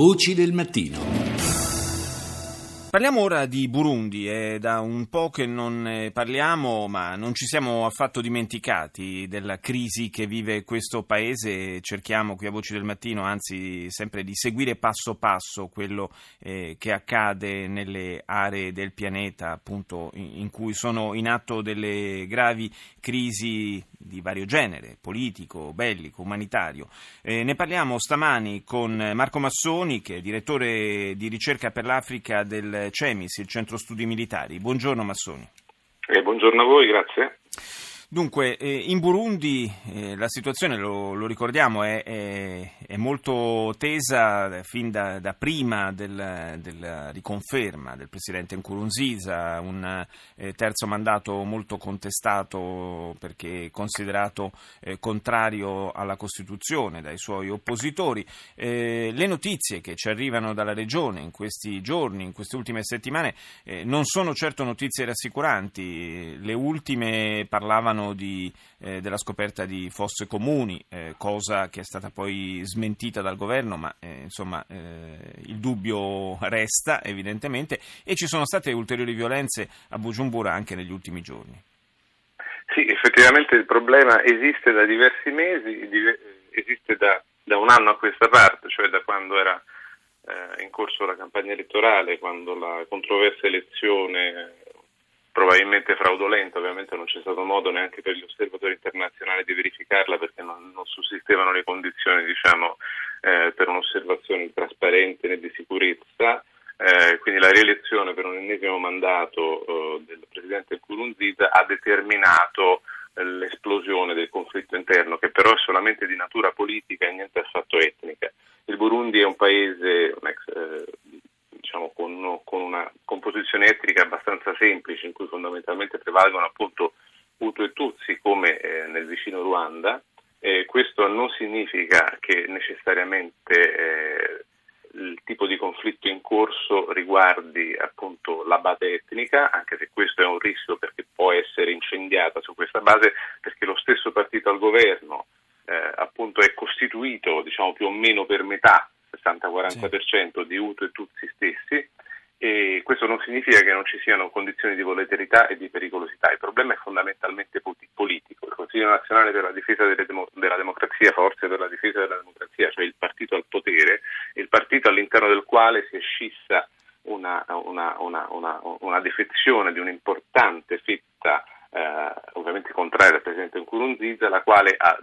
Voci del mattino. Parliamo ora di Burundi, è da un po' che non parliamo, ma non ci siamo affatto dimenticati della crisi che vive questo paese. Cerchiamo qui a Voci del Mattino, anzi, sempre di seguire passo passo quello eh, che accade nelle aree del pianeta, appunto, in cui sono in atto delle gravi crisi di vario genere, politico, bellico, umanitario. Eh, ne parliamo stamani con Marco Massoni, che è direttore di ricerca per l'Africa del CEMIS, il Centro Studi Militari. Buongiorno Massoni. Eh, buongiorno a voi, grazie. Dunque, eh, in Burundi eh, la situazione, lo, lo ricordiamo, è, è, è, molto tesa fin da, da prima del, della riconferma del presidente Nkurunziza, un eh, terzo mandato molto contestato perché considerato eh, contrario alla Costituzione dai suoi oppositori. Eh, le notizie che ci arrivano dalla regione in questi giorni, in queste ultime settimane, eh, non sono certo notizie rassicuranti. Le ultime parlavano di, eh, della scoperta di fosse comuni, eh, cosa che è stata poi smentita dal governo, ma eh, insomma eh, il dubbio resta evidentemente e ci sono state ulteriori violenze a Bujumbura anche negli ultimi giorni. Sì, effettivamente il problema esiste da diversi mesi, esiste da, da un anno a questa parte, cioè da quando era eh, in corso la campagna elettorale, quando la controversa elezione probabilmente fraudolenta, ovviamente non c'è stato modo neanche per gli osservatori internazionali di verificarla perché non, non sussistevano le condizioni diciamo, eh, per un'osservazione trasparente né di sicurezza. Eh, quindi la rielezione per un ennesimo mandato eh, del presidente Nkurunziza ha determinato eh, l'esplosione del conflitto interno, che però è solamente di natura politica e niente affatto etnica. Il Burundi è un paese un ex, eh, diciamo, con, con, una composizione etnica abbastanza semplice, in cui fondamentalmente prevalgono appunto Hutu e Tutsi, come eh, nel vicino Ruanda. Eh, questo non significa che necessariamente eh, il tipo di conflitto in corso riguardi appunto la base etnica, anche se questo è un rischio perché può essere incendiata su questa base, perché lo stesso partito al governo eh, appunto è costituito diciamo più o meno per metà 60-40% sì. di Hutu e Tutsi stessi e questo non significa che non ci siano condizioni di volatilità e di pericolosità, il problema è fondamentalmente politico. Il Consiglio nazionale per la difesa della democrazia, Forze per la difesa della democrazia, cioè il partito al potere, il partito all'interno del quale si è scissa una, una, una, una defezione di un'importante fetta contraria al Presidente Nkurunziza, la quale ha,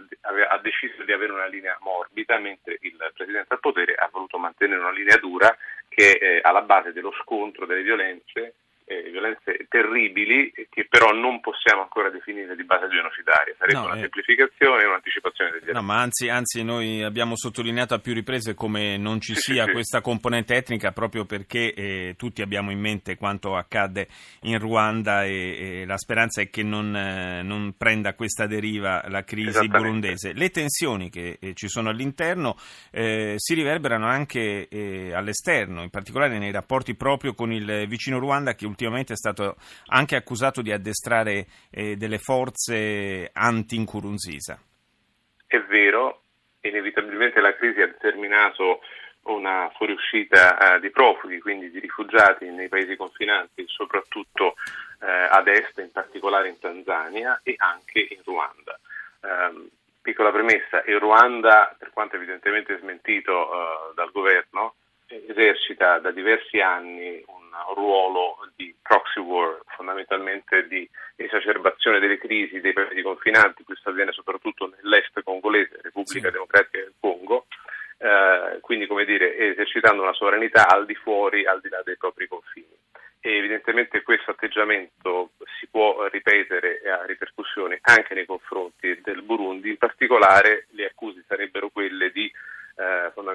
ha, deciso di avere una linea morbida, mentre il Presidente al potere ha voluto mantenere una linea dura che è alla base dello scontro, delle violenze eh, violenze terribili che però non possiamo ancora definire di base genocidaria. Sarebbe no, una eh... semplificazione e un'anticipazione degli No, ma anzi, anzi, noi abbiamo sottolineato a più riprese come non ci sì, sia sì, questa sì. componente etnica proprio perché eh, tutti abbiamo in mente quanto accadde in Ruanda e, e la speranza è che non, eh, non, prenda questa deriva la crisi burundese. Le tensioni che eh, ci sono all'interno eh, si riverberano anche all'esterno, in particolare nei rapporti proprio con il vicino Ruanda che ultimamente è stato anche accusato di addestrare eh, delle forze anti-Nkurunziza. È vero, inevitabilmente la crisi ha determinato una fuoriuscita eh, di profughi, quindi di rifugiati nei paesi confinanti, soprattutto eh, ad est, in particolare in Tanzania e anche in Ruanda. Eh, piccola premessa, il Ruanda, per quanto evidentemente smentito eh, dal governo, esercita da diversi anni un ruolo di proxy war, fondamentalmente di esacerbazione delle crisi dei paesi confinanti, questo avviene soprattutto nell'est congolese, Repubblica sì. Democratica del Congo, eh, quindi come dire esercitando una sovranità al di fuori, al di là dei propri confini. E evidentemente questo atteggiamento si può ripetere e ha ripercussioni anche nei confronti del Burundi, in particolare le accuse sarebbero quelle di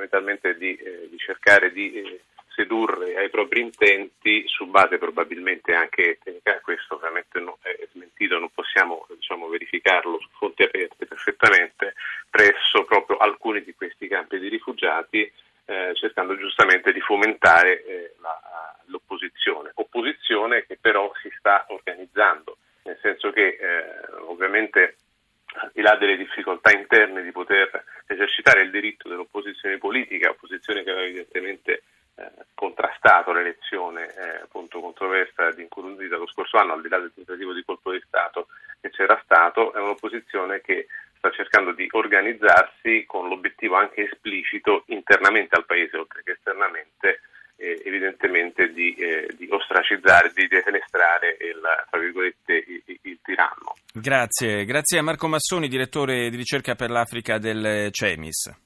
fondamentalmente di, eh, di, cercare di eh, sedurre ai propri intenti su base probabilmente anche etnica, questo ovviamente no, è smentito, non possiamo diciamo, verificarlo su fonti aperte perfettamente, presso proprio alcuni di questi campi di rifugiati, eh, cercando giustamente di fomentare eh, la, l'opposizione, opposizione che però si sta organizzando, nel senso che eh, ovviamente al di là delle difficoltà interne di poter esercitare il diritto dell'opposizione politica, opposizione che aveva evidentemente eh, contrastato l'elezione eh, appunto controversa di Nkurunziza lo scorso anno, al di là del tentativo di colpo di Stato che c'era stato, è un'opposizione che sta cercando di organizzarsi con l'obiettivo anche esplicito internamente al Paese, oltre che esternamente, evidentemente di, eh, di, ostracizzare, di defenestrare il, il, il, tiranno. Grazie, grazie a Marco Massoni, direttore di ricerca per l'Africa del CEMIS.